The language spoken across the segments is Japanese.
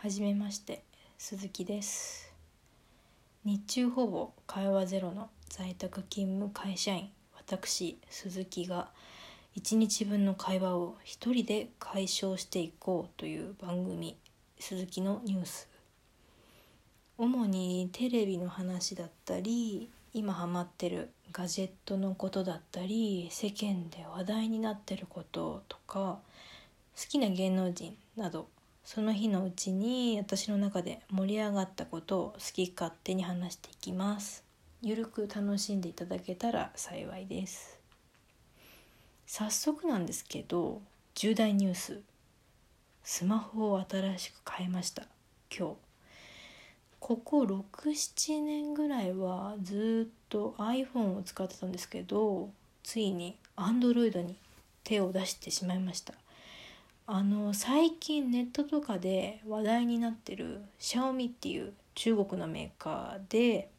はじめまして鈴木です。日中ほぼ会話ゼロの在宅勤務会社員。私鈴木が1日分の会話を一人で解消していこうという番組「鈴木のニュース」主にテレビの話だったり今ハマってるガジェットのことだったり世間で話題になってることとか好きな芸能人などその日のうちに私の中で盛り上がったことを好き勝手に話していきます。ゆるく楽しんでいただけたら幸いです。早速なんですけど重大ニュース。スマホを新しく変えました。今日。ここ67年ぐらいはずっと iPhone を使ってたんですけどついに Android に手を出してしまいました。あの最近ネットとかで話題になってるシャオミっていう中国のメーカーで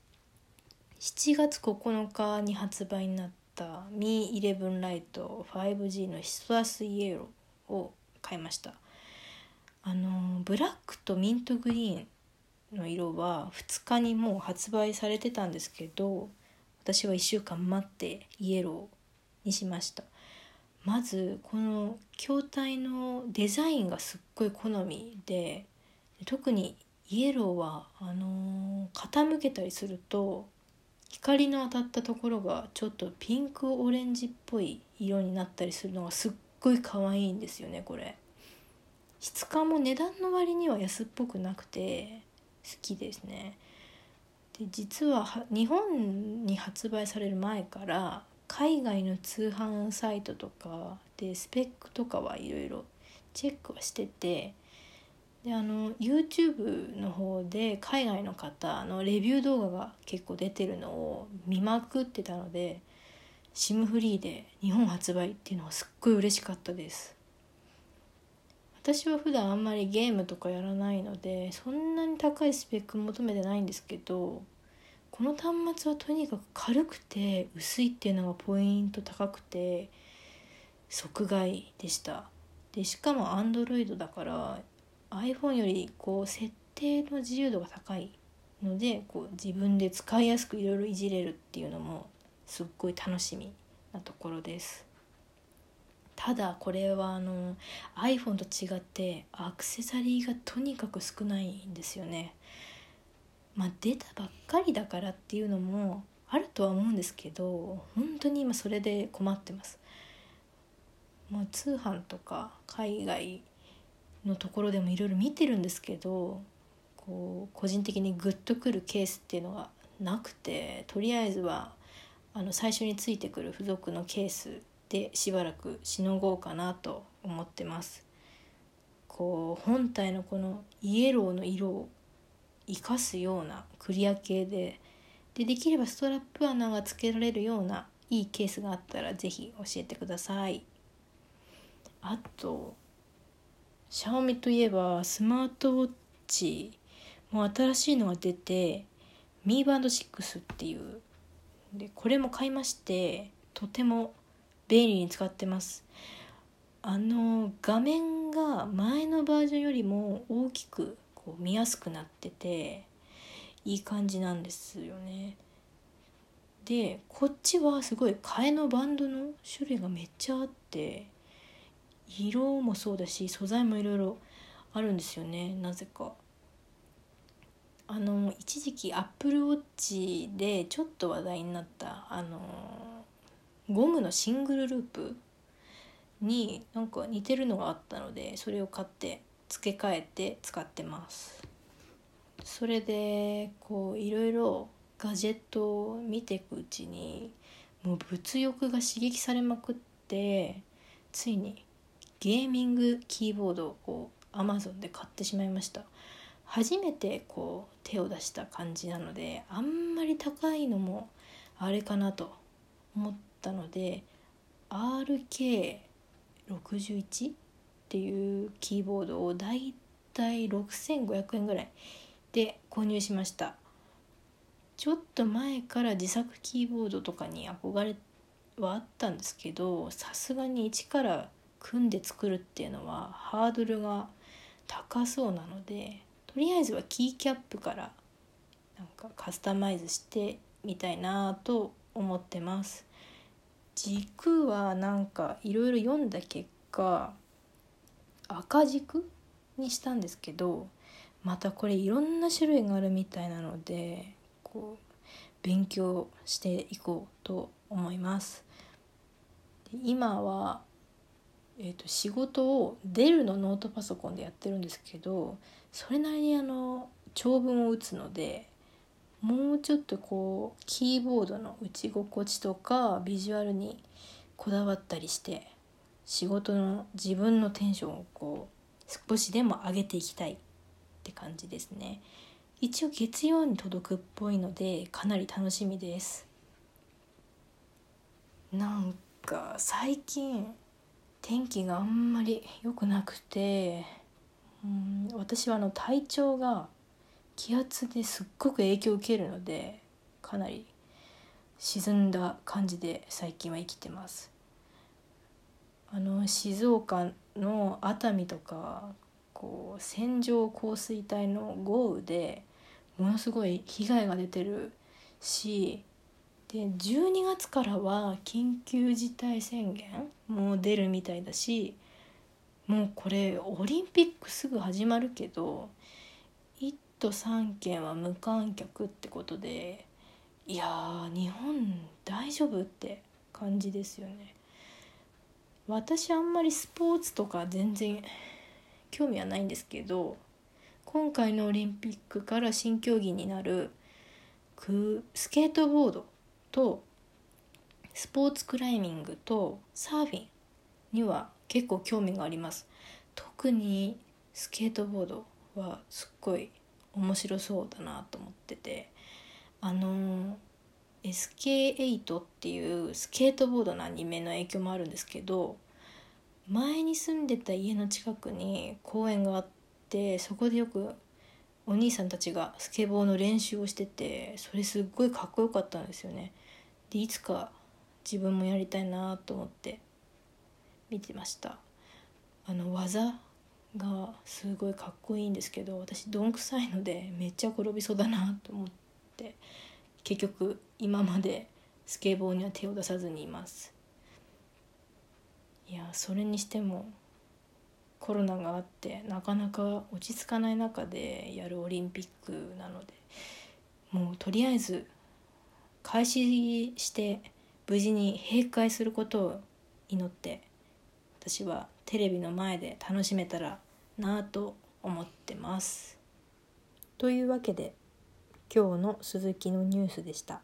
7月9日に発売になったミー11ライト 5G のシトラスイエローを買いました。あのブラックとミントグリーンの色は2日にもう発売されてたんですけど私は1週間待ってイエローにしました。まずこの筐体のデザインがすっごい好みで特にイエローはあのー、傾けたりすると光の当たったところがちょっとピンクオレンジっぽい色になったりするのがすっごい可愛いんですよねこれ。質感も値段の割には安っぽくなくて好きですね。で実は日本に発売される前から海外の通販サイトとかでスペックとかはいろいろチェックはしててであの YouTube の方で海外の方のレビュー動画が結構出てるのを見まくってたので SIM フリーで日本発売っていうのはすっごい嬉しかったです。私は普段あんまりゲームとかやらないのでそんなに高いスペック求めてないんですけどこの端末はとにかく軽くて薄いっていうのがポイント高くて即買いでした。でしかも Android だから iPhone よりこう設定の自由度が高いのでこう自分で使いやすくいろいろいじれるっていうのもすっごい楽しみなところです。ただこれはあの iPhone と違ってアクセサリーがとにかく少ないんですよね。まあ、出たばっかりだからっていうのもあるとは思うんですけど本当に今それで困ってます。もう通販とか海外のところでもいろいろ見てるんですけどこう個人的にグッとくるケースっていうのがなくてとりあえずはあの最初についてくる付属のケースでしばらくしのごうかなと思ってます。こう本体のこのイエローの色を生かすようなクリア系ででできればストラップ穴がつけられるようないいケースがあったら是非教えてください。あとシャオミといえばスマートウォッチも新しいのが出てミーバンド6っていう。でこれも買いましてとても便利に使ってます。あの画面が前のバージョンよりも大きくこう見やすくなってていい感じなんですよね。でこっちはすごい替えのバンドの種類がめっちゃあって色もそうだし素材もいろいろあるんですよねなぜか。あの一時期アップルウォッチでちょっと話題になったあのゴムのシングルループになんか似てるのがあったのでそれを買って付け替えて使ってます。それでこういろいろガジェットを見ていくうちにもう物欲が刺激されまくってついにゲーミングキーボードを Amazon で買ってしまいました。初めてこう手を出した感じなのであんまり高いのもあれかなと思ったので RK61 っていうキーボードをだいたい6500円ぐらいで購入しました。ちょっと前から自作キーボードとかに憧れはあったんですけどさすがに一から組んで作るっていうのはハードルが高そうなのでとりあえずはキーキャップからなんかカスタマイズしてみたいなと思ってます。軸はなんかいろいろ読んだ結果赤軸にしたんですけどまたこれいろんな種類があるみたいなのでこう勉強していこうと思います。今は、えーと、仕事をデルのノートパソコンでやってるんですけどそれなりにあの長文を打つのでもうちょっとこうキーボードの打ち心地とかビジュアルにこだわったりして仕事の自分のテンションをこう少しでも上げていきたいって感じですね。一応月曜に届くっぽいのでかなり楽しみです。なんか最近天気があんまり良くなくてうん私はあの体調が気圧ですっごく影響を受けるのでかなり沈んだ感じで最近は生きてます。あの静岡の熱海とかこう線状降水帯の豪雨でものすごい被害が出てるしで12月からは緊急事態宣言も出るみたいだしもうこれオリンピックすぐ始まるけど1都3県は無観客ってことでいや日本大丈夫って感じですよね。私あんまりスポーツとか全然興味はないんですけど今回のオリンピックから新競技になるスケートボードとスポーツクライミングとサーフィンには結構興味があります。特にスケートボードはすっごい面白そうだなと思っててあの SK8 っていうスケートボードのアニメの影響もあるんですけど前に住んでた家の近くに公園があってそこでよくお兄さんたちがスケボーの練習をしててそれすっごいかっこよかったんですよね。でいつか自分もやりたいなと思って見てましたあの技がすごいかっこいいんですけど私どんくさいのでめっちゃ転びそうだなと思って結局今までスケボーには手を出さずにいますいやそれにしてもコロナがあってなかなか落ち着かない中でやるオリンピックなのでもうとりあえず開始して無事に閉会することを祈って私はテレビの前で楽しめたらなと思ってます。というわけで今日の鈴木のニュースでした。